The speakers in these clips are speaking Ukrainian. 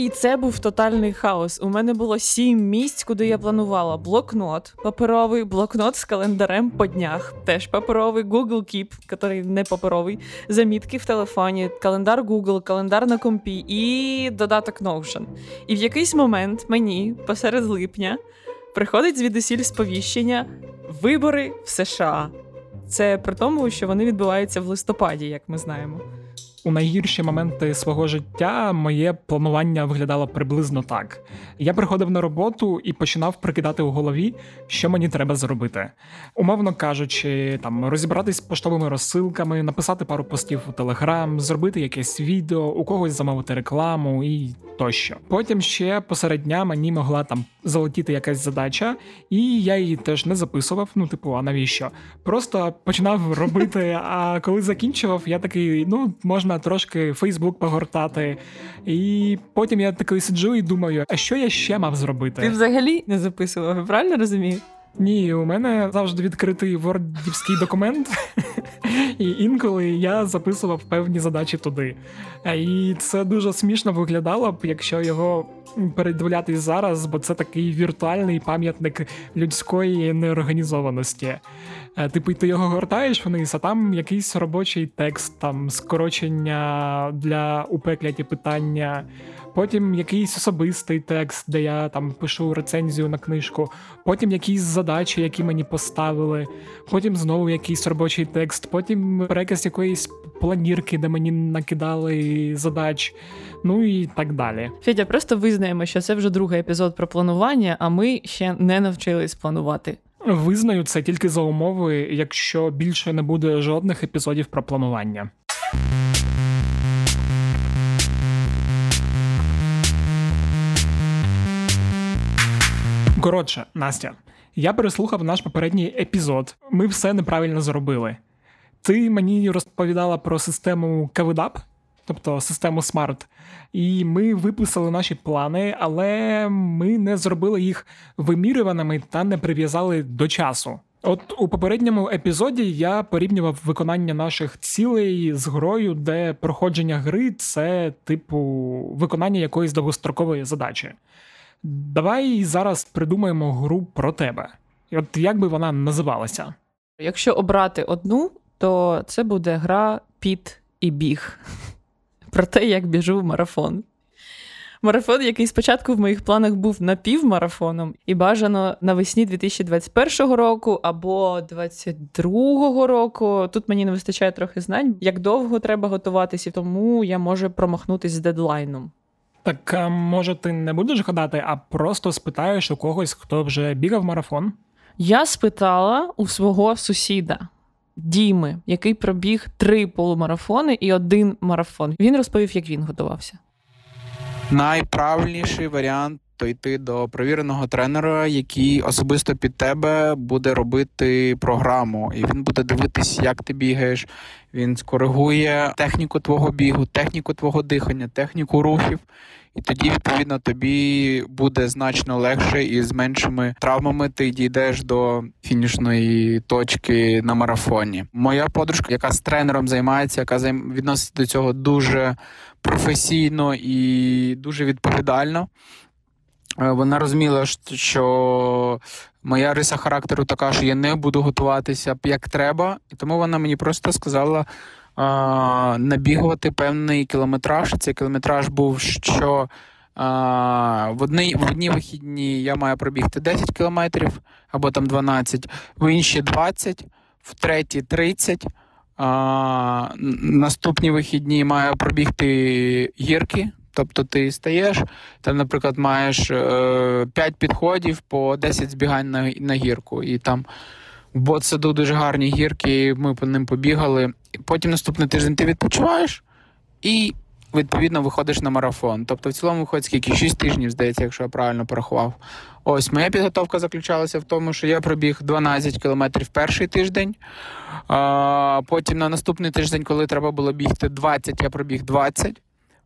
І це був тотальний хаос. У мене було сім місць, куди я планувала блокнот, паперовий, блокнот з календарем по днях, теж паперовий, Google Keep, який не паперовий, замітки в телефоні, календар Google, календар на компі і додаток Notion. І в якийсь момент мені посеред липня приходить звідусіль сповіщення вибори в США. Це при тому, що вони відбуваються в листопаді, як ми знаємо. У найгірші моменти свого життя моє планування виглядало приблизно так: я приходив на роботу і починав прикидати у голові, що мені треба зробити. Умовно кажучи, там розібратись з поштовими розсилками, написати пару постів у Телеграм, зробити якесь відео, у когось замовити рекламу і тощо. Потім ще посеред дня мені могла там залетіти якась задача, і я її теж не записував. Ну, типу, а навіщо? Просто починав робити. А коли закінчував, я такий, ну можна трошки Фейсбук погортати. І потім я такий сиджу і думаю, а що я ще мав зробити? Ти взагалі не записував, я правильно розумію? Ні, у мене завжди відкритий вордівський документ, і інколи я записував певні задачі туди. І це дуже смішно виглядало б, якщо його передивлятись зараз, бо це такий віртуальний пам'ятник людської неорганізованості. Е, типу, ти його гортаєш вниз, а там якийсь робочий текст, там скорочення для упекляті питання потім якийсь особистий текст, де я там пишу рецензію на книжку, потім якісь задачі, які мені поставили, потім знову якийсь робочий текст, потім переказ якоїсь планірки, де мені накидали задач, ну і так далі. Федя, просто визнаємо, що це вже другий епізод про планування, а ми ще не навчились планувати. Визнаю це тільки за умови, якщо більше не буде жодних епізодів про планування. Коротше, Настя, я переслухав наш попередній епізод. Ми все неправильно зробили. Ти мені розповідала про систему Кавидап, тобто систему Smart, і ми виписали наші плани, але ми не зробили їх вимірюваними та не прив'язали до часу. От у попередньому епізоді я порівнював виконання наших цілей з грою, де проходження гри це типу виконання якоїсь довгострокової задачі. Давай зараз придумаємо гру про тебе. І От як би вона називалася? Якщо обрати одну, то це буде гра Піт і біг. Про те, як біжу в марафон. Марафон, який спочатку в моїх планах був напівмарафоном, і бажано навесні 2021 року або 2022 року. Тут мені не вистачає трохи знань, як довго треба готуватися, тому я можу промахнутися з дедлайном. Так може ти не будеш гадати, а просто спитаєш у когось, хто вже бігав марафон? Я спитала у свого сусіда Діми, який пробіг три полумарафони і один марафон. Він розповів, як він готувався. Найправильніший варіант то йти до провіреного тренера, який особисто під тебе буде робити програму, і він буде дивитись, як ти бігаєш. Він скоригує техніку твого бігу, техніку твого дихання, техніку рухів. І тоді, відповідно, тобі буде значно легше і з меншими травмами ти дійдеш до фінішної точки на марафоні. Моя подружка, яка з тренером займається, яка відноситься до цього дуже професійно і дуже відповідально. Е, вона розуміла, що моя риса характеру така, що я не буду готуватися як треба, і тому вона мені просто сказала а, набігувати певний кілометраж. Цей кілометраж був, що а, в одні в одні вихідні я маю пробігти 10 кілометрів або там 12, в інші 20, в треті 30. А, Наступні вихідні маю пробігти гірки. Тобто ти стаєш, там, наприклад, маєш е, 5 підходів по 10 збігань на на гірку. І там в Ботсаду дуже гарні гірки, ми по ним побігали. Потім наступний тиждень ти відпочиваєш і, відповідно, виходиш на марафон. Тобто, в цілому виходить скільки 6 тижнів, здається, якщо я правильно порахував. Ось моя підготовка заключалася в тому, що я пробіг 12 кілометрів перший тиждень. А, Потім на наступний тиждень, коли треба було бігти 20, я пробіг 20.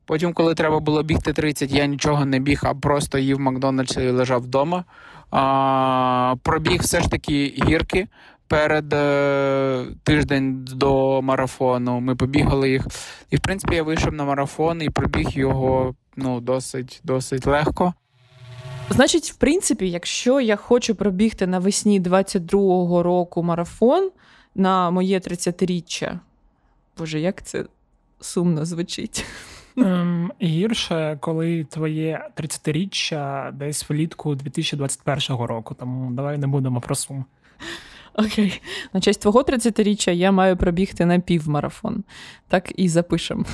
Потім, коли треба було бігти 30, я нічого не біг, а просто їв Макдональдс і лежав вдома. А, Пробіг все ж таки гірки. перед е, тиждень до марафону. Ми побігали їх. І в принципі я вийшов на марафон і пробіг його ну, досить, досить легко. Значить, в принципі, якщо я хочу пробігти навесні 22-го року марафон на моє 30-річчя, боже, як це сумно звучить. Ем, Гірше, коли твоє 30-річчя десь влітку 2021 року, тому давай не будемо про сум. Окей. На честь твого 30-річчя я маю пробігти на півмарафон. Так і запишемо.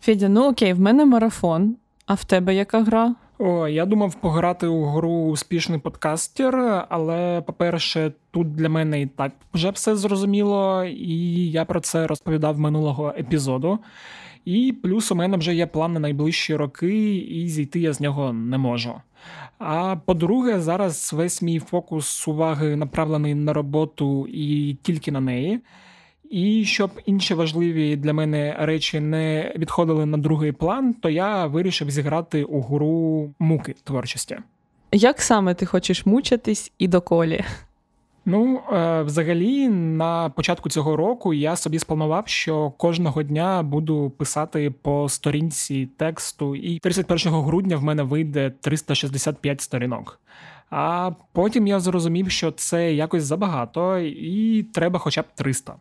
Федя, ну окей, в мене марафон. А в тебе яка гра? О, я думав пограти у гру успішний подкастер, але, по-перше, тут для мене і так вже все зрозуміло, і я про це розповідав минулого епізоду. І плюс у мене вже є план на найближчі роки, і зійти я з нього не можу. А по-друге, зараз весь мій фокус уваги направлений на роботу і тільки на неї. І щоб інші важливі для мене речі не відходили на другий план, то я вирішив зіграти у гру муки творчості. Як саме ти хочеш мучитись і доколі? Ну, е, взагалі, на початку цього року я собі спланував, що кожного дня буду писати по сторінці тексту, і 31 грудня в мене вийде 365 сторінок. А потім я зрозумів, що це якось забагато, і треба хоча б 300.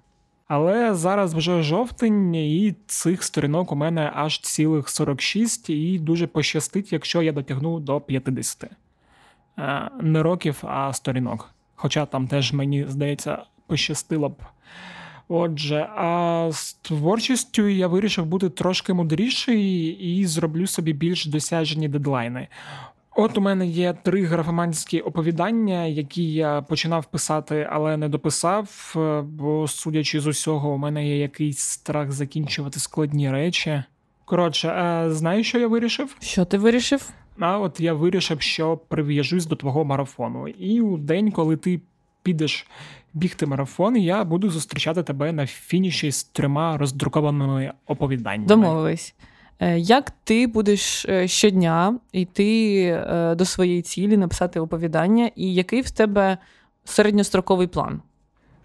Але зараз вже жовтень, і цих сторінок у мене аж цілих 46, і дуже пощастить, якщо я дотягну до 50. Е, не років, а сторінок. Хоча там теж мені здається пощастило б. Отже, а з творчістю я вирішив бути трошки мудріший і зроблю собі більш досяжні дедлайни. От у мене є три графоманські оповідання, які я починав писати, але не дописав. Бо, судячи з усього, у мене є якийсь страх закінчувати складні речі. Коротше, а знаєш, що я вирішив? Що ти вирішив? А от я вирішив, що прив'яжусь до твого марафону. І у день, коли ти підеш бігти марафон, я буду зустрічати тебе на фініші з трьома роздрукованими оповіданнями. Домовились. Е, як ти будеш е, щодня йти е, до своєї цілі, написати оповідання, і який в тебе середньостроковий план?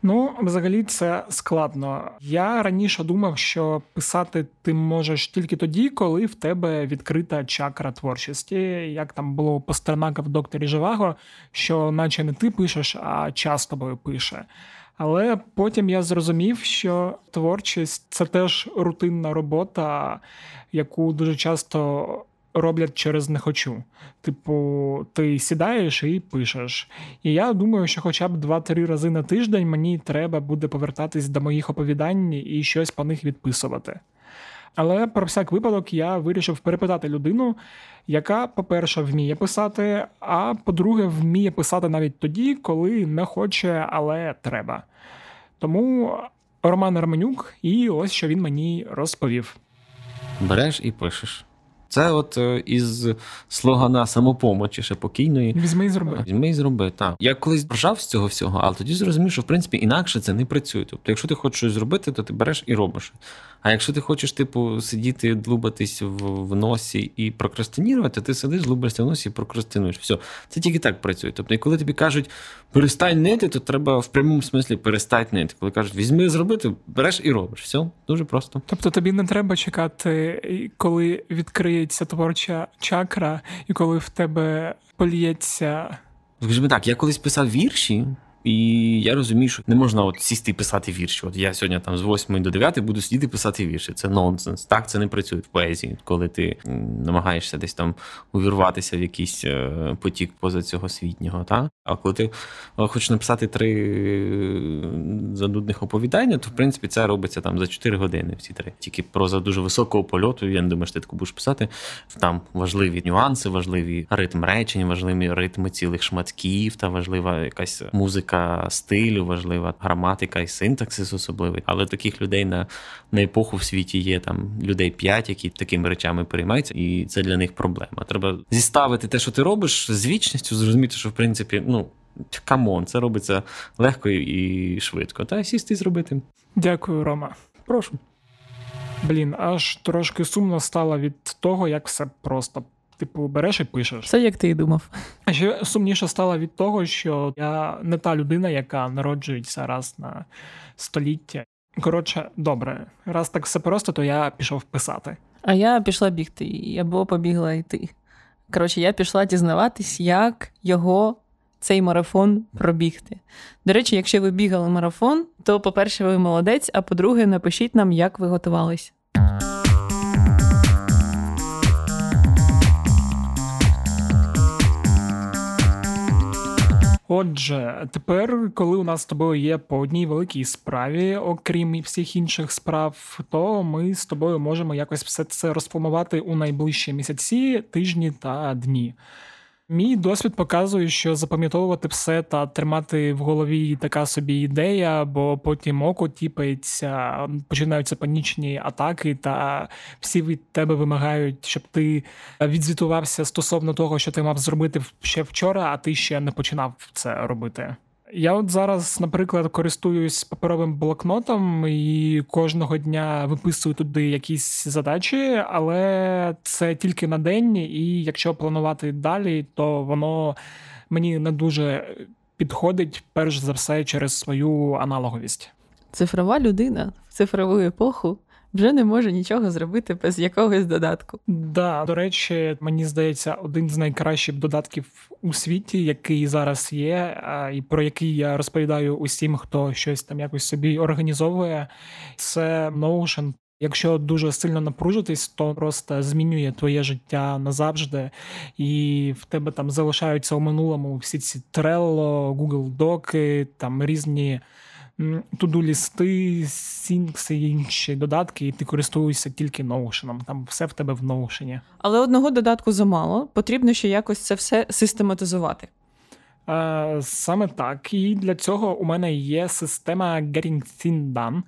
Ну, взагалі, це складно. Я раніше думав, що писати ти можеш тільки тоді, коли в тебе відкрита чакра творчості, як там було у Пастернака в докторі Живаго, що наче не ти пишеш, а час тобою пише. Але потім я зрозумів, що творчість це теж рутинна робота, яку дуже часто роблять через не хочу. Типу, ти сідаєш і пишеш. І я думаю, що хоча б 2-3 рази на тиждень мені треба буде повертатись до моїх оповідань і щось по них відписувати. Але про всяк випадок я вирішив перепитати людину, яка, по-перше, вміє писати, а по-друге, вміє писати навіть тоді, коли не хоче, але треба. Тому Роман Романюк, і ось що він мені розповів. Береш і пишеш. Це от е, із слогана самопомочі ще покійної. Візьми і зроби. Візьми і зроби. Так. Я колись ржав з цього всього, але тоді зрозумів, що в принципі інакше це не працює. Тобто, якщо ти хочеш щось зробити, то ти береш і робиш. А якщо ти хочеш, типу, сидіти, длубатись в, в носі і прокрастинувати, ти сидиш, длубаєшся в носі і прокрастинуєш. Все, це тільки так працює. Тобто, і коли тобі кажуть, перестань нити, то треба в прямому смислі перестати нити. Коли кажуть, візьми зробити, береш і робиш. Все, дуже просто. Тобто тобі не треба чекати, коли відкриється творча чакра, і коли в тебе поліється. Скажімо так, я колись писав вірші. І я розумію, що не можна от сісти і писати вірші. От я сьогодні там з 8 до 9 буду сидіти писати вірші. Це нонсенс. Так це не працює в поезії, коли ти намагаєшся десь там увірватися в якийсь е, потік поза цього світнього. Та? А коли ти хочеш написати три е, занудних оповідання, то в принципі це робиться там за 4 години. Всі три. Тільки проза дуже високого польоту. Я не думаю, що ти таку будеш писати. Там важливі нюанси, важливі ритм речень, важливі ритми цілих шматків, та важлива якась музика музика стилю важлива, граматика і синтаксис особливий. Але таких людей на на епоху в світі є там людей п'ять, які такими речами переймаються, і це для них проблема. Треба зіставити те, що ти робиш, з вічністю, зрозуміти, що в принципі, ну. Come on, це робиться легко і швидко. Та сісти і зробити. Дякую, Рома. Прошу. Блін, аж трошки сумно стало від того, як все просто Типу, береш і пишеш. Все як ти і думав. А ще сумніше стало від того, що я не та людина, яка народжується раз на століття. Коротше, добре, раз так все просто, то я пішов писати. А я пішла бігти, або побігла йти. Коротше, я пішла дізнаватись, як його цей марафон пробігти. До речі, якщо ви бігали марафон, то, по-перше, ви молодець, а по-друге, напишіть нам, як ви готувались. Отже, тепер, коли у нас з тобою є по одній великій справі, окрім всіх інших справ, то ми з тобою можемо якось все це розформувати у найближчі місяці, тижні та дні. Мій досвід показує, що запам'ятовувати все та тримати в голові така собі ідея, бо потім око тіпається, починаються панічні атаки, та всі від тебе вимагають, щоб ти відзвітувався стосовно того, що ти мав зробити ще вчора, а ти ще не починав це робити. Я от зараз, наприклад, користуюсь паперовим блокнотом і кожного дня виписую туди якісь задачі, але це тільки на день, і якщо планувати далі, то воно мені не дуже підходить, перш за все, через свою аналоговість. Цифрова людина в цифрову епоху вже не може нічого зробити без якогось додатку. Да, до речі, мені здається, один з найкращих додатків у світі, який зараз є, і про який я розповідаю усім, хто щось там якось собі організовує, це Notion. Якщо дуже сильно напружитись, то просто змінює твоє життя назавжди, і в тебе там залишаються у минулому всі ці Trello, Google Доки, там різні туду-лісти, сінкси і інші додатки, і ти користуєшся тільки ноушеном. Там все в тебе в ноушені. Але одного додатку замало. Потрібно ще якось це все систематизувати. Е, саме так, і для цього у мене є система Getting Things Done,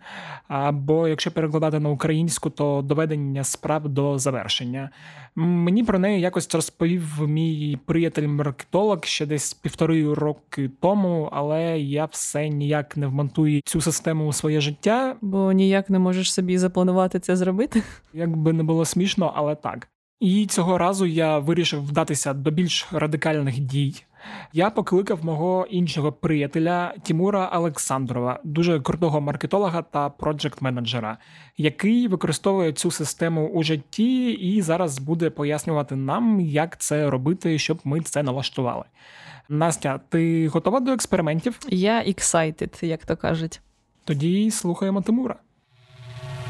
або якщо перекладати на українську, то доведення справ до завершення. Мені про неї якось розповів мій приятель-маркетолог ще десь півтори роки тому, але я все ніяк не вмонтую цю систему у своє життя. Бо ніяк не можеш собі запланувати це зробити. Як би не було смішно, але так. І цього разу я вирішив вдатися до більш радикальних дій. Я покликав мого іншого приятеля Тімура Олександрова, дуже крутого маркетолога та проджект-менеджера, який використовує цю систему у житті і зараз буде пояснювати нам, як це робити, щоб ми це налаштували. Настя, ти готова до експериментів? Я excited, як то кажуть. Тоді слухаємо Тимура.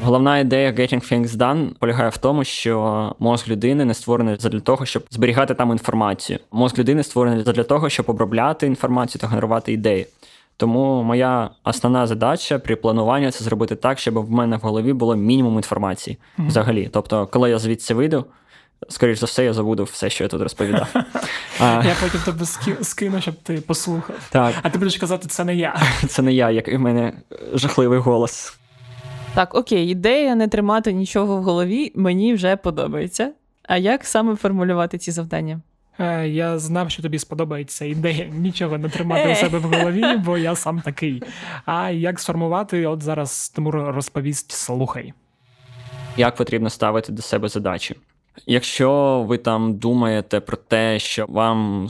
Головна ідея Getting Things Done полягає в тому, що мозк людини не створений для того, щоб зберігати там інформацію. Мозк людини створений для того, щоб обробляти інформацію та генерувати ідеї. Тому моя основна задача при плануванні це зробити так, щоб в мене в голові було мінімум інформації mm-hmm. взагалі. Тобто, коли я звідси вийду, скоріш за все, я забуду все, що я тут розповідав. Я потім тебе скину, щоб ти послухав. Так. А ти будеш казати, це не я. Це не я, як і в мене жахливий голос. Так, окей, ідея не тримати нічого в голові мені вже подобається. А як саме формулювати ці завдання? Е, я знав, що тобі сподобається ідея нічого не тримати у себе в голові, бо я сам такий. А як сформувати, от зараз Тимур розповість слухай. Як потрібно ставити до себе задачі? Якщо ви там думаєте про те, що вам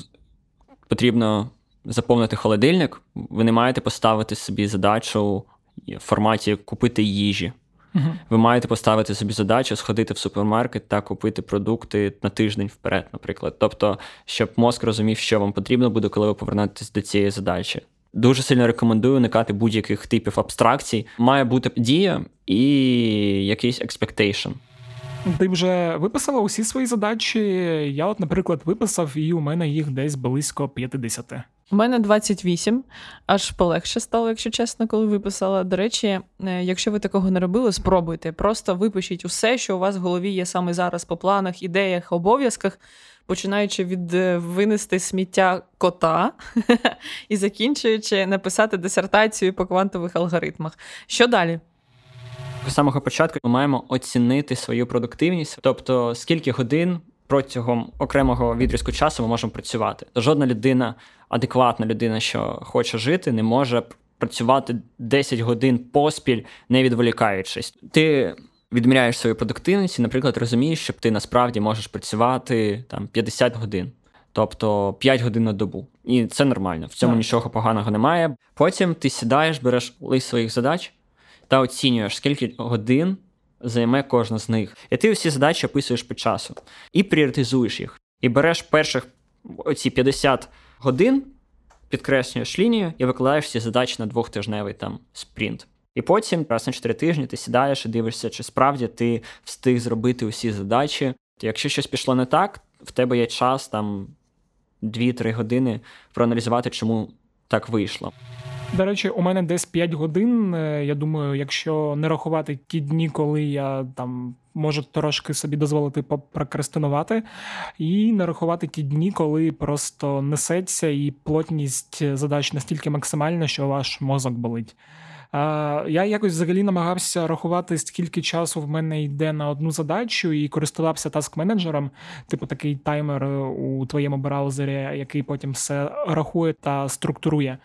потрібно заповнити холодильник, ви не маєте поставити собі задачу в форматі купити їжі. Uh-huh. Ви маєте поставити собі задачу сходити в супермаркет та купити продукти на тиждень вперед, наприклад. Тобто, щоб мозк розумів, що вам потрібно буде, коли ви повернетесь до цієї задачі. Дуже сильно рекомендую уникати будь-яких типів абстракцій. Має бути дія і якийсь expectation. Ти вже виписала усі свої задачі. Я, от, наприклад, виписав, і у мене їх десь близько 50. У мене 28, аж полегше стало, якщо чесно, коли виписала. До речі, е, якщо ви такого не робили, спробуйте. Просто випишіть усе, що у вас в голові є саме зараз по планах, ідеях, обов'язках, починаючи від е, винести сміття кота і закінчуючи написати дисертацію по квантових алгоритмах. Що далі? З самого початку ми маємо оцінити свою продуктивність, тобто скільки годин протягом окремого відрізку часу ми можемо працювати. Жодна людина, адекватна людина, що хоче жити, не може працювати 10 годин поспіль, не відволікаючись. Ти відміряєш свою продуктивність, і, наприклад, розумієш, що ти насправді можеш працювати там 50 годин, тобто 5 годин на добу. І це нормально, в цьому Так. нічого поганого немає. Потім ти сідаєш, береш лист своїх задач та оцінюєш, скільки годин займе кожна з них. І ти всі задачі описуєш по часу і пріоритизуєш їх. І береш перших оці 50 годин, підкреслюєш лінію і викладаєш ці задачі на двохтижневий там спринт. І потім, раз на 4 тижні, ти сідаєш і дивишся, чи справді ти встиг зробити усі задачі. Якщо щось пішло не так, в тебе є час там 2-3 години проаналізувати, чому так вийшло. До речі, у мене десь 5 годин. Е, Я думаю, якщо не рахувати ті дні, коли я там можу трошки собі дозволити попрокрастинувати, і не рахувати ті дні, коли просто несеться і плотність задач настільки максимальна, що ваш мозок болить. Я якось взагалі намагався рахувати, скільки часу в мене йде на одну задачу, і користувався таск-менеджером, типу такий таймер е, у твоєму браузері, який потім все рахує та структурує.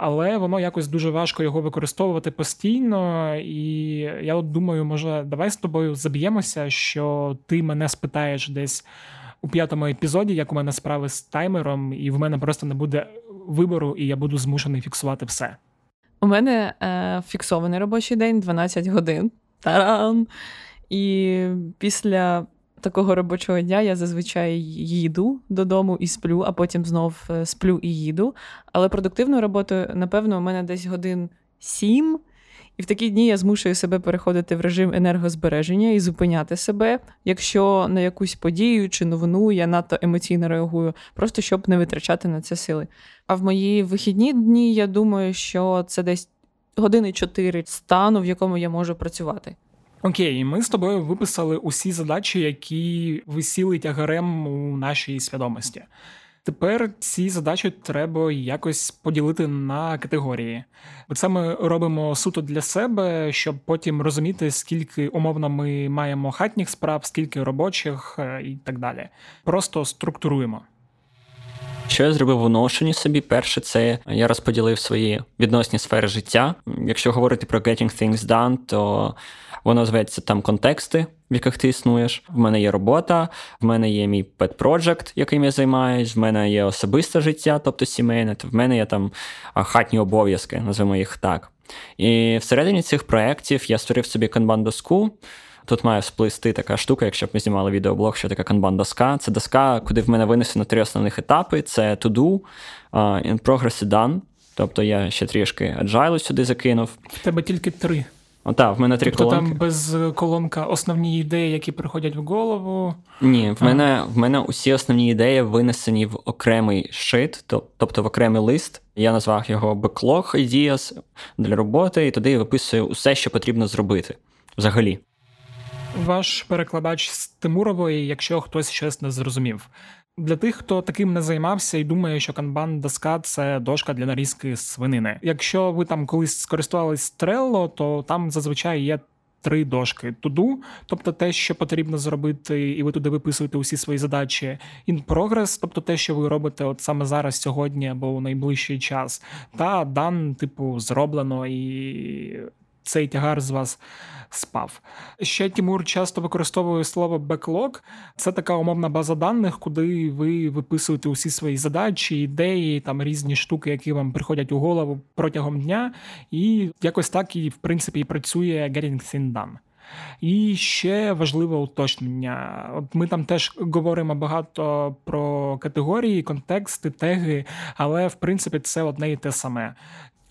Але воно якось дуже важко його використовувати постійно. І я от думаю, може, давай з тобою заб'ємося, що ти мене спитаєш десь у п'ятому епізоді, як у мене справи з таймером, і в мене просто не буде вибору, і я буду змушений фіксувати все. У мене е, фіксований робочий день 12 годин. Таран! І після такого робочого дня я зазвичай їду додому і сплю, а потім знов е, сплю і їду. Але продуктивною роботою, напевно, у мене десь годин 7. І в такі дні я змушую себе переходити в режим енергозбереження і зупиняти себе, якщо на якусь подію чи новину я надто емоційно реагую, просто щоб не витрачати на це сили. А в мої вихідні дні я думаю, що це десь години 4 стану, в якому я можу працювати. Окей, ми з тобою виписали усі задачі, які висіли тягарем у нашій свідомості. Тепер ці задачі треба якось поділити на категорії. Це ми робимо суто для себе, щоб потім розуміти, скільки умовно ми маємо хатніх справ, скільки робочих е, і так далі. Просто структуруємо. Що я зробив у Notion собі? Перше, це я розподілив свої відносні сфери життя. Якщо говорити про Getting Things Done, то воно зветься там контексти, в яких ти існуєш. В мене є робота, в мене є мій pet project, яким я займаюсь, в мене є особисте життя, тобто сімейне, в мене є там хатні обов'язки, називаємо їх так. І всередині цих проєктів я створив собі канбан-доску. Тут має сплисти така штука, якщо б ми знімали відеоблог, що така канбан-доска. Це доска, куди в мене винесено три основних етапи: це to do, uh, in progress і done. Тобто я ще трішки agile сюди закинув. В тебе тільки три. Ота, в мене три тобто колонки. там без колонка основні ідеї, які приходять в голову. Ні, в мене, в мене усі основні ідеї винесені в окремий шит, тобто в окремий лист. Я назвав його Backlog Ideas для роботи, і туди я виписую усе, що потрібно зробити. Взагалі. Ваш перекладач з Тимурової, якщо хтось щось не зрозумів. Для тих, хто таким не займався і думає, що канбан доска це дошка для нарізки свинини. Якщо ви там колись скористувались Trello, то там зазвичай є три дошки: To-do, тобто те, що потрібно зробити, і ви туди виписуєте усі свої задачі. In progress, тобто те, що ви робите от саме зараз, сьогодні або у найближчий час. Та done, типу, зроблено і. Цей тягар з вас спав. Ще Тимур часто використовує слово backlog. Це така умовна база даних, куди ви виписуєте усі свої задачі, ідеї, там різні штуки, які вам приходять у голову протягом дня. І якось так і в принципі і працює Getting Things Done. І ще важливе уточнення. От ми там теж говоримо багато про категорії, контексти, теги, але в принципі це одне і те саме.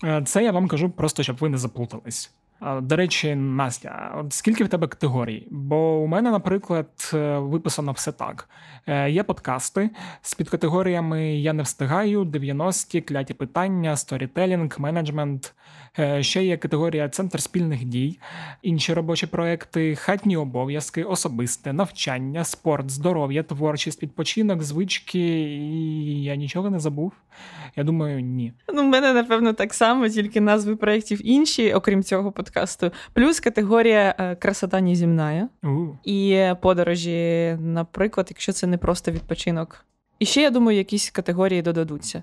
Е, Це я вам кажу просто, щоб ви не заплутались. До речі, Настя, от скільки в тебе категорій? Бо у мене, наприклад, е, виписано все так: Е, є подкасти з підкатегоріями Я не встигаю, 90-ті, кляті питання, сторітелінг, менеджмент. Ще є категорія Центр спільних дій, інші робочі проекти, хатні обов'язки, особисте, навчання, спорт, здоров'я, творчість, відпочинок, звички. І я нічого не забув. Я думаю, ні. Ну, в мене, напевно, так само, тільки назви проєктів інші, окрім цього подкасту. Плюс категорія е, красота неземная. І подорожі, наприклад, якщо це не просто відпочинок. І ще, я думаю, якісь категорії додадуться.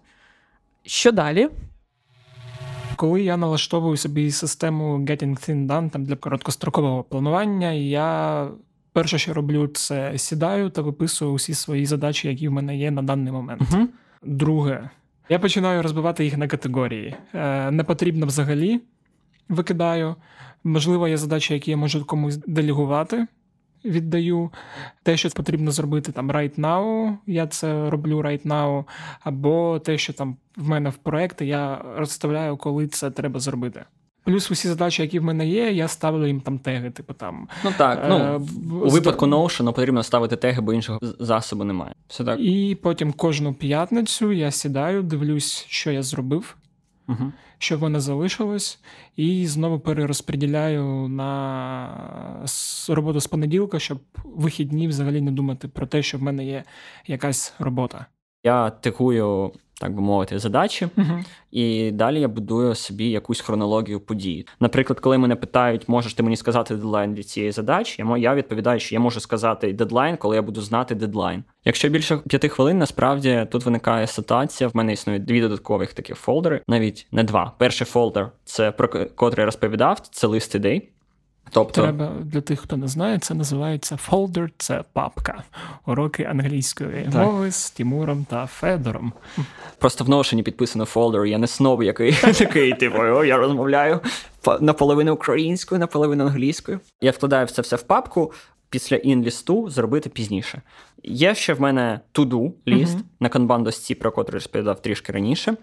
Що далі? Коли я налаштовую собі систему Getting Things Done там для короткострокового планування, я перше, що роблю, це сідаю та виписую усі свої задачі, які в мене є на даний момент. Угу. Друге, я починаю розбивати їх на категорії. Е, Не потрібно взагалі викидаю. Можливо, є задачі, які я можу комусь делегувати. Віддаю те, що потрібно зробити там right now, я це роблю right now, або те, що там в мене в проекти, я розставляю, коли це треба зробити. Плюс усі задачі, які в мене є, я ставлю їм там теги, типу там. Ну так, ну е, у випадку Notion потрібно ставити теги, бо іншого засобу немає. Все так. І потім кожну п'ятницю я сідаю, дивлюсь, що я зробив, Угу. щоб в мене залишилось, і знову перерозподіляю на роботу з понеділка, щоб вихідні взагалі не думати про те, що в мене є якась робота. Я тикую, так би мовити, задачі, Угу. і далі я будую собі якусь хронологію подій. Наприклад, коли мене питають, можеш ти мені сказати дедлайн для цієї задачі, я відповідаю, що я можу сказати дедлайн, коли я буду знати дедлайн. Якщо більше п'яти хвилин, насправді тут виникає ситуація. В мене існує дві додаткових такі фолдери, навіть не два. Перший фолдер це про котрий я розповідав, це лист ідей. Тобто, Треба для тих, хто не знає, це називається фолдер, це папка. Уроки англійської Так. мови з Тімуром та Федором. Просто в Notion підписано фолдер, я не сноб, який такий, типу, о, я розмовляю по- наполовину українською, наполовину англійською. Я вкладаю все все в папку. Після інлісту зробити пізніше. Є ще в мене to-do ліст Мгм. на канбан досці, про котрий розповідав трішки раніше,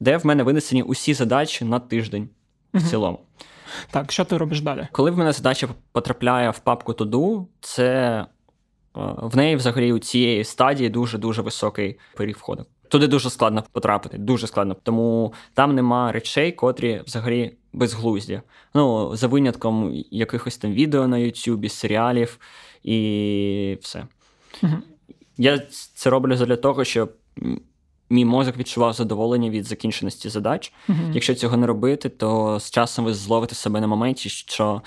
де в мене винесені усі задачі на тиждень в цілому. Так, що ти робиш далі? Коли в мене задача потрапляє в папку to-do, це е, в неї взагалі у цієї стадії дуже дуже високий поріг входу. Туди дуже складно потрапити, дуже складно. Тому там нема речей, котрі взагалі безглузді. Ну, за винятком якихось там відео на Ютубі, серіалів і все. Мгм. Я це роблю для того, щоб мій мозок відчував задоволення від закінченості задач. Мгм. Якщо цього не робити, то з часом ви зловите себе на моменті, що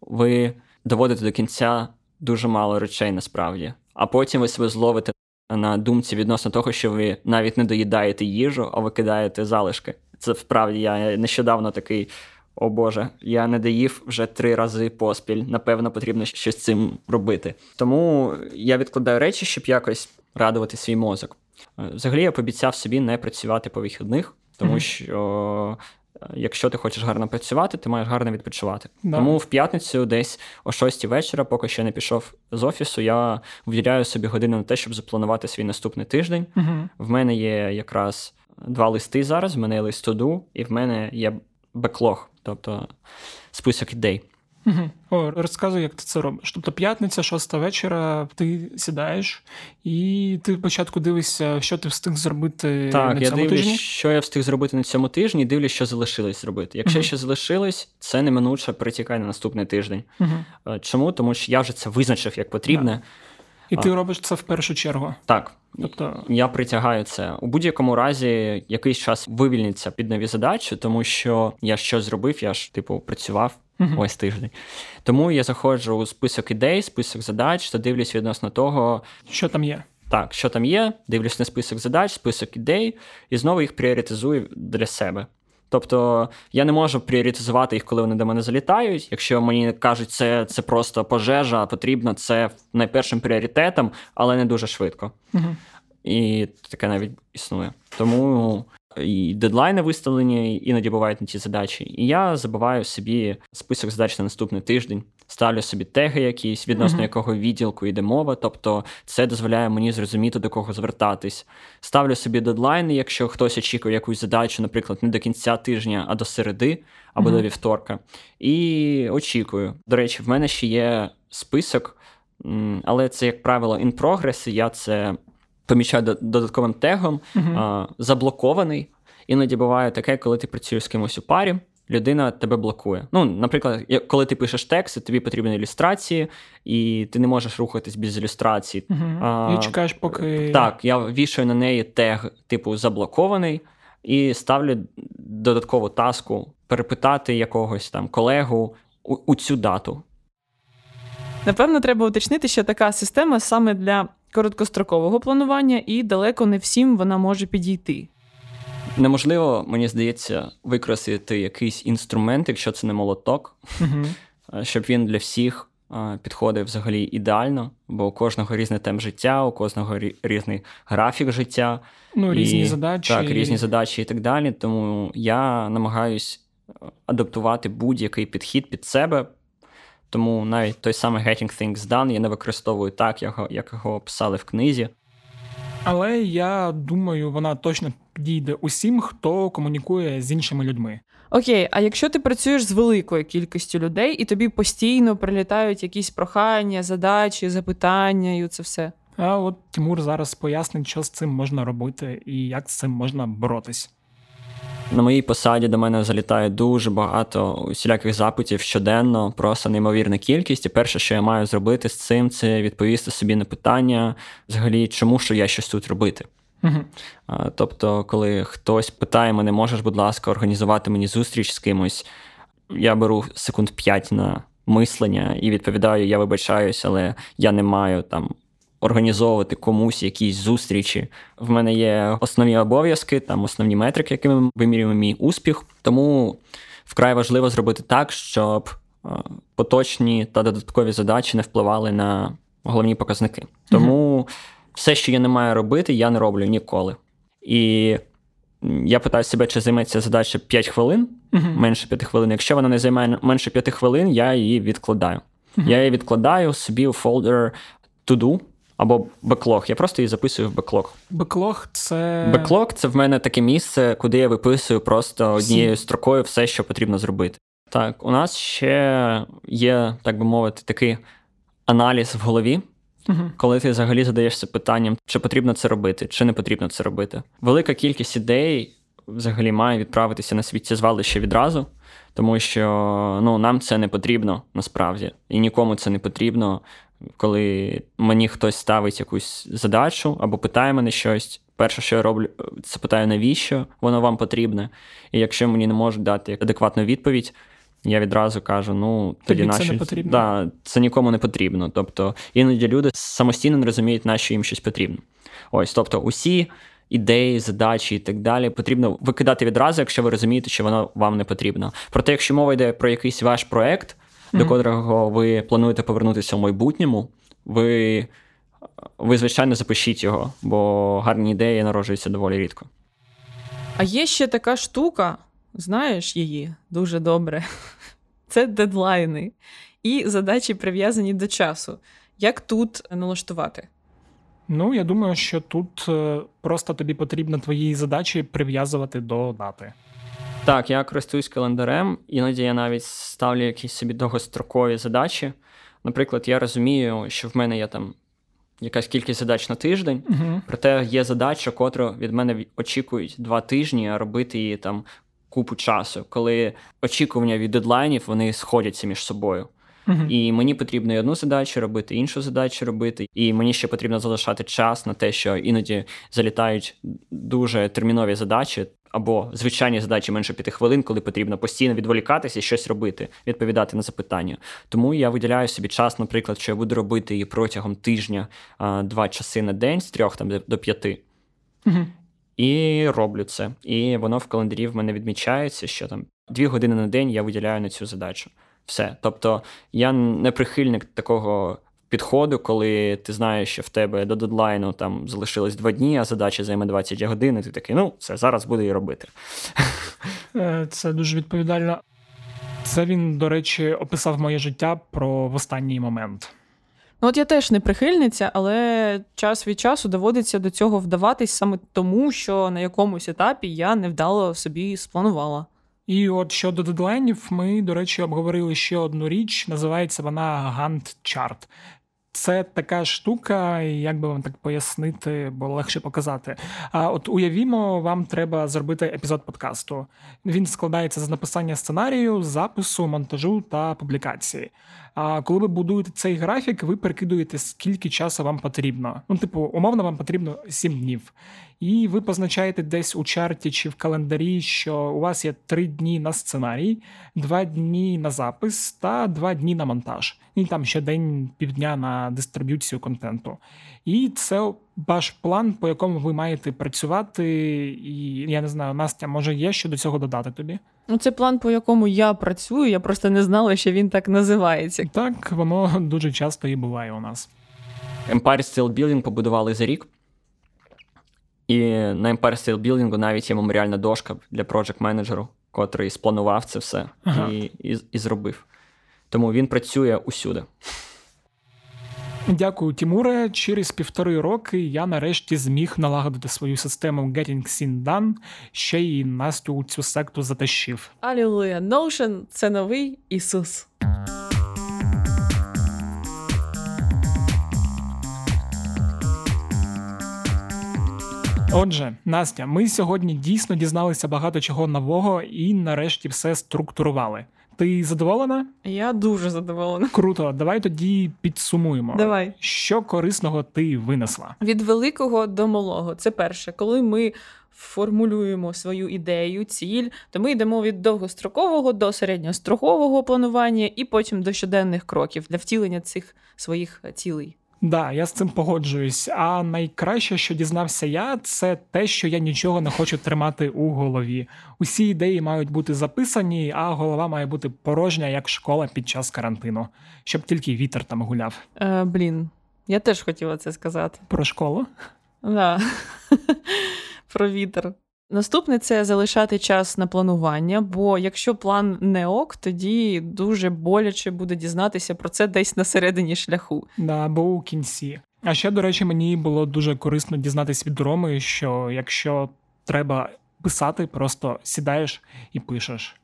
ви доводите до кінця дуже мало речей насправді. А потім ви себе зловите на думці відносно того, що ви навіть не доїдаєте їжу, а ви кидаєте залишки. Це справді я нещодавно такий. О Боже, я не доїв вже три рази поспіль. Напевно, потрібно щось з цим робити. Тому я відкладаю речі, щоб якось радувати свій мозок. Е, Взагалі, я пообіцяв собі не працювати по вихідних, тому Мгм. що е, якщо ти хочеш гарно працювати, ти маєш гарно відпочивати. Да. Тому в п'ятницю, десь о 6 вечора, поки ще не пішов з офісу, я виділяю собі годину на те, щоб запланувати свій наступний тиждень. Мгм. В мене є якраз два листи зараз. В мене є лист to-do, і в мене є беклог, тобто список ідей. О, розказуй, як ти це робиш. Тобто п'ятниця, шоста вечора, ти сідаєш, і ти спочатку дивишся, що ти встиг зробити Так, на я цьому дивлюсь, тижні. що я встиг зробити на цьому тижні, і дивлюсь, що залишилось зробити. Якщо Мгм. ще залишилось, це неминуче перетікає на наступний тиждень. Е, Чому? Тому що я вже це визначив як потрібне. І А. ти робиш це в першу чергу. Так, Тобто, я притягаю це. У будь-якому разі якийсь час вивільниться під нові задачі, тому що я щось зробив, я ж типу працював Мгм. ось тиждень. Тому я заходжу у список ідей, список задач та дивлюсь відносно того, що там є. так, що там є, дивлюсь на список задач, список ідей, і знову їх пріоритизую для себе. Тобто я не можу пріоритизувати їх, коли вони до мене залітають. Якщо мені кажуть, це, це просто пожежа, потрібно це найпершим пріоритетом, але не дуже швидко. Мгм. І таке навіть існує. Тому і дедлайни виставлені іноді бувають на ті задачі. І я забиваю собі список задач на наступний тиждень, ставлю собі теги якісь, відносно Мгм. якого відділку йде мова. Тобто це дозволяє мені зрозуміти, до кого звертатись. Ставлю собі дедлайни, якщо хтось очікує якусь задачу, наприклад, не до кінця тижня, а до середи або Мгм. до вівторка. І очікую. До речі, в мене ще є список, але це, як правило, in progress, і я це помічаю додатковим тегом, Мгм. а, заблокований. Іноді буває таке, коли ти працюєш з кимось у парі, людина тебе блокує. Ну, наприклад, коли ти пишеш текст, тобі потрібні ілюстрації, і ти не можеш рухатись без ілюстрації. Мгм. А, І чекаєш, поки. Так, я вішаю на неї тег, типу, заблокований, і ставлю додаткову таску перепитати якогось там колегу у, у цю дату. Напевно, треба уточнити, що така система саме для короткострокового планування, і далеко не всім вона може підійти. Неможливо, мені здається, використати якийсь інструмент, якщо це не молоток, Угу. щоб він для всіх е, підходив взагалі ідеально, бо у кожного різний темп життя, у кожного різний графік життя. Ну, різні І- задачі. Так, різні задачі і так далі. Тому я намагаюсь е, адаптувати будь-який підхід під себе. Тому навіть той самий Getting Things Done я не використовую так, як його, як його описали в книзі. Але я думаю, вона точно підійде усім, хто комунікує з іншими людьми. Окей, а якщо ти працюєш з великою кількістю людей, і тобі постійно прилітають якісь прохання, задачі, запитання, і це все. А от Тимур зараз пояснить, що з цим можна робити і як з цим можна боротись. На моїй посаді до мене залітає дуже багато усіляких запитів щоденно, просто неймовірна кількість. І перше, що я маю зробити з цим, це відповісти собі на питання, взагалі, чому що я щось тут робити. Тобто, коли хтось питає мене, можеш, будь ласка, організувати мені зустріч з кимось, я беру секунд 5 на мислення і відповідаю: я вибачаюсь, але я не маю там. Організовувати комусь якісь зустрічі. В мене є основні обов'язки, там основні метрики, якими вимірюємо мій успіх. Тому вкрай важливо зробити так, щоб е, поточні та додаткові задачі не впливали на головні показники. Тому все, що я не маю робити, я не роблю ніколи. І я питаю себе, чи займе ця задача 5 хвилин, Угу. менше 5 хвилин. Якщо вона не займає менше 5 хвилин, я її відкладаю. Я її відкладаю собі у фолдер to do або backlog. Я просто її записую в backlog. Беклог це. Backlog – це в мене таке місце, куди я виписую просто Всі. однією строкою все, що потрібно зробити. Так, у нас ще є, так би мовити, такий аналіз в голові, Угу. коли ти взагалі задаєшся питанням, чи потрібно це робити, чи не потрібно це робити. Велика кількість ідей взагалі має відправитися на звалище відразу, тому що ну, нам це не потрібно насправді, і нікому це не потрібно, коли мені хтось ставить якусь задачу або питає мене щось. Перше, що я роблю, це питаю, навіщо воно вам потрібне. І якщо мені не можуть дати адекватну відповідь, я відразу кажу: ну тоді Тобі це не потрібно. Да, це нікому не потрібно. Тобто іноді люди самостійно не розуміють, на що їм щось потрібно. Ось, тобто, усі ідеї, задачі і так далі потрібно викидати відразу, якщо ви розумієте, що воно вам не потрібно. Проте, якщо мова йде про якийсь ваш проект, до Мгм. котрого ви плануєте повернутися в майбутньому, ви, ви звичайно запишіть його, бо гарні ідеї народжуються доволі рідко. А є ще така штука, знаєш її дуже добре. Це дедлайни і задачі прив'язані до часу. Як тут налаштувати? Ну, я думаю, що тут е, просто тобі потрібно твої задачі прив'язувати до дати. Так, я користуюсь календарем, іноді я навіть ставлю якісь собі довгострокові задачі. Наприклад, я розумію, що в мене є там якась кількість задач на тиждень, Угу. проте є задача, котру від мене очікують два тижні, а робити її там купу часу, коли очікування від дедлайнів вони сходяться між собою. І мені потрібно і одну задачу робити, іншу задачу робити, і мені ще потрібно залишати час на те, що іноді залітають дуже термінові задачі. Або звичайні задачі менше п'яти хвилин, коли потрібно постійно відволікатися і щось робити, відповідати на запитання. Тому я виділяю собі час, наприклад, що я буду робити її протягом тижня два часи на день з трьох там до- до п'яти. Угу. І роблю це. І воно в календарі в мене відмічається, що там дві години на день я виділяю на цю задачу. Все. Тобто я не прихильник такого підходу, коли ти знаєш, що в тебе до дедлайну там залишилось два дні, а задача займе 20 годин, і ти такий, ну, все, зараз буду її робити. Е, Це дуже відповідально. Це він, до речі, описав моє життя про в останній момент. Ну, от я теж не прихильниця, але час від часу доводиться до цього вдаватись саме тому, що на якомусь етапі я невдало собі спланувала. І от щодо дедлайнів, ми, до речі, обговорили ще одну річ. Називається вона Gantt Chart. Це така штука, як би вам так пояснити, бо легше показати. А от уявімо, вам треба зробити епізод подкасту. Він складається з написання сценарію, запису, монтажу та публікації. А коли ви будуєте цей графік, ви перекидуєте, скільки часу вам потрібно. Ну, типу, умовно, вам потрібно 7 днів. І ви позначаєте десь у чарті чи в календарі, що у вас є 3 дні на сценарій, 2 дні на запис та 2 дні на монтаж. І там ще день півдня на дистриб'юцію контенту. І це ваш план, по якому ви маєте працювати, і я не знаю, Настя, може є що до цього додати тобі? Ну, це план, по якому я працюю. Я просто не знала, що він так називається. Так, воно дуже часто і буває у нас. Empire State Building побудували за рік. І на Empire State Building навіть є меморіальна дошка для project менеджеру котрий спланував це все Ага. і, і, і зробив. Тому він працює усюди. Дякую, Тімуре. Через півтори роки я нарешті зміг налагодити свою систему Getting Scene Done, ще й Настю у цю секту затащив. Алілуя, Notion – це новий Ісус. Отже, Настя, ми сьогодні дійсно дізналися багато чого нового і нарешті все структурували. Ти задоволена? Я дуже задоволена. Круто, давай тоді підсумуємо. Давай. Що корисного ти винесла? Від великого до малого. Це перше, коли ми формулюємо свою ідею, ціль, то ми йдемо від довгострокового до середньострокового планування і потім до щоденних кроків для втілення цих своїх цілей. Да, я з цим погоджуюсь. А найкраще, що дізнався я, це те, що я нічого не хочу тримати у голові. Усі ідеї мають бути записані, а голова має бути порожня, як школа під час карантину, щоб тільки вітер там гуляв. Е, блін, я теж хотіла це сказати. Про школу. Да. Про вітер. Наступне це залишати час на планування, бо якщо план не ок, тоді дуже боляче буде дізнатися про це десь на середині шляху. Да, або у кінці. А ще, до речі, мені було дуже корисно дізнатись від Роми, що якщо треба писати, просто сідаєш і пишеш.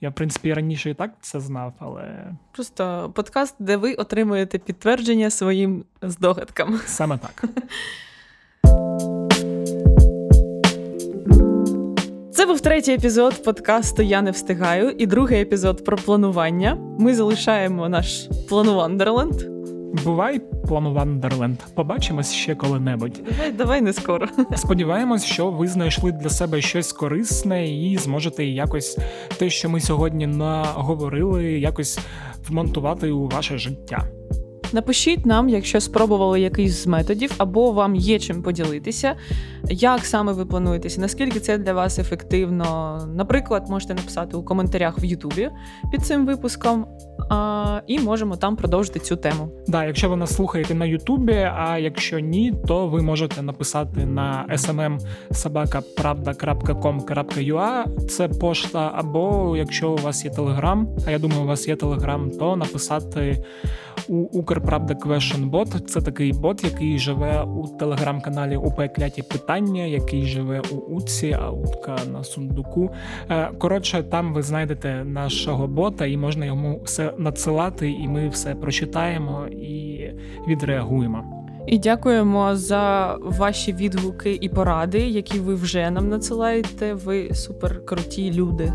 Я, в принципі, раніше і так це знав, але Просто подкаст, де ви отримуєте підтвердження своїм здогадкам. саме так. був третій епізод подкасту Я не встигаю і другий епізод про планування. Ми залишаємо наш планувандерленд. Бувай, плану Вандерленд. Побачимось ще коли-небудь. Давай, давай не скоро. Сподіваємось, що ви знайшли для себе щось корисне і зможете якось те, що ми сьогодні наговорили, якось вмонтувати у ваше життя. Напишіть нам, якщо спробували якийсь з методів, або вам є чим поділитися, як саме ви плануєтеся, наскільки це для вас ефективно. Наприклад, можете написати у коментарях в Ютубі під цим випуском, а, і можемо там продовжити цю тему. Да, якщо ви нас слухаєте на Ютубі, а якщо ні, то ви можете написати на smmsobakapravda.com.ua, це пошта, або якщо у вас є Телеграм, а я думаю, у вас є Телеграм, то написати у Укрправда Bot. Це такий бот, який живе у телеграм-каналі УП Кляті Питання, який живе у Утці, а утка на сундуку. Е, Коротше, там ви знайдете нашого бота, і можна йому все надсилати, і ми все прочитаємо і відреагуємо. І дякуємо за ваші відгуки і поради, які ви вже нам надсилаєте. Ви супер круті люди.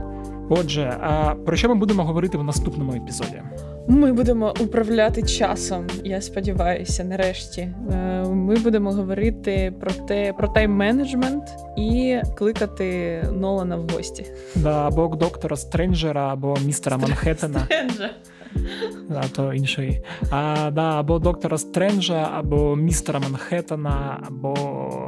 Отже, а про що ми будемо говорити в наступному епізоді? Ми будемо управляти часом. Я сподіваюся, нарешті. Е, Ми будемо говорити про те про тайм-менеджмент і кликати Нолана в гості. Да, або доктора Стренджера, або містера Манхеттена, а то інший. А, да, або доктора Стренджа, або містера Манхеттена, або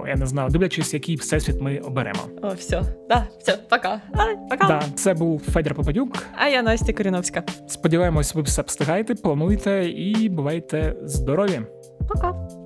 я не знаю, дивлячись, який всесвіт ми оберемо. О, все. Да, все, пока. А, пока. Да, це був Федір Попадюк. А я Настя Коріновська. Сподіваємось, ви все встигаєте, плануєте і бувайте здорові! Пока.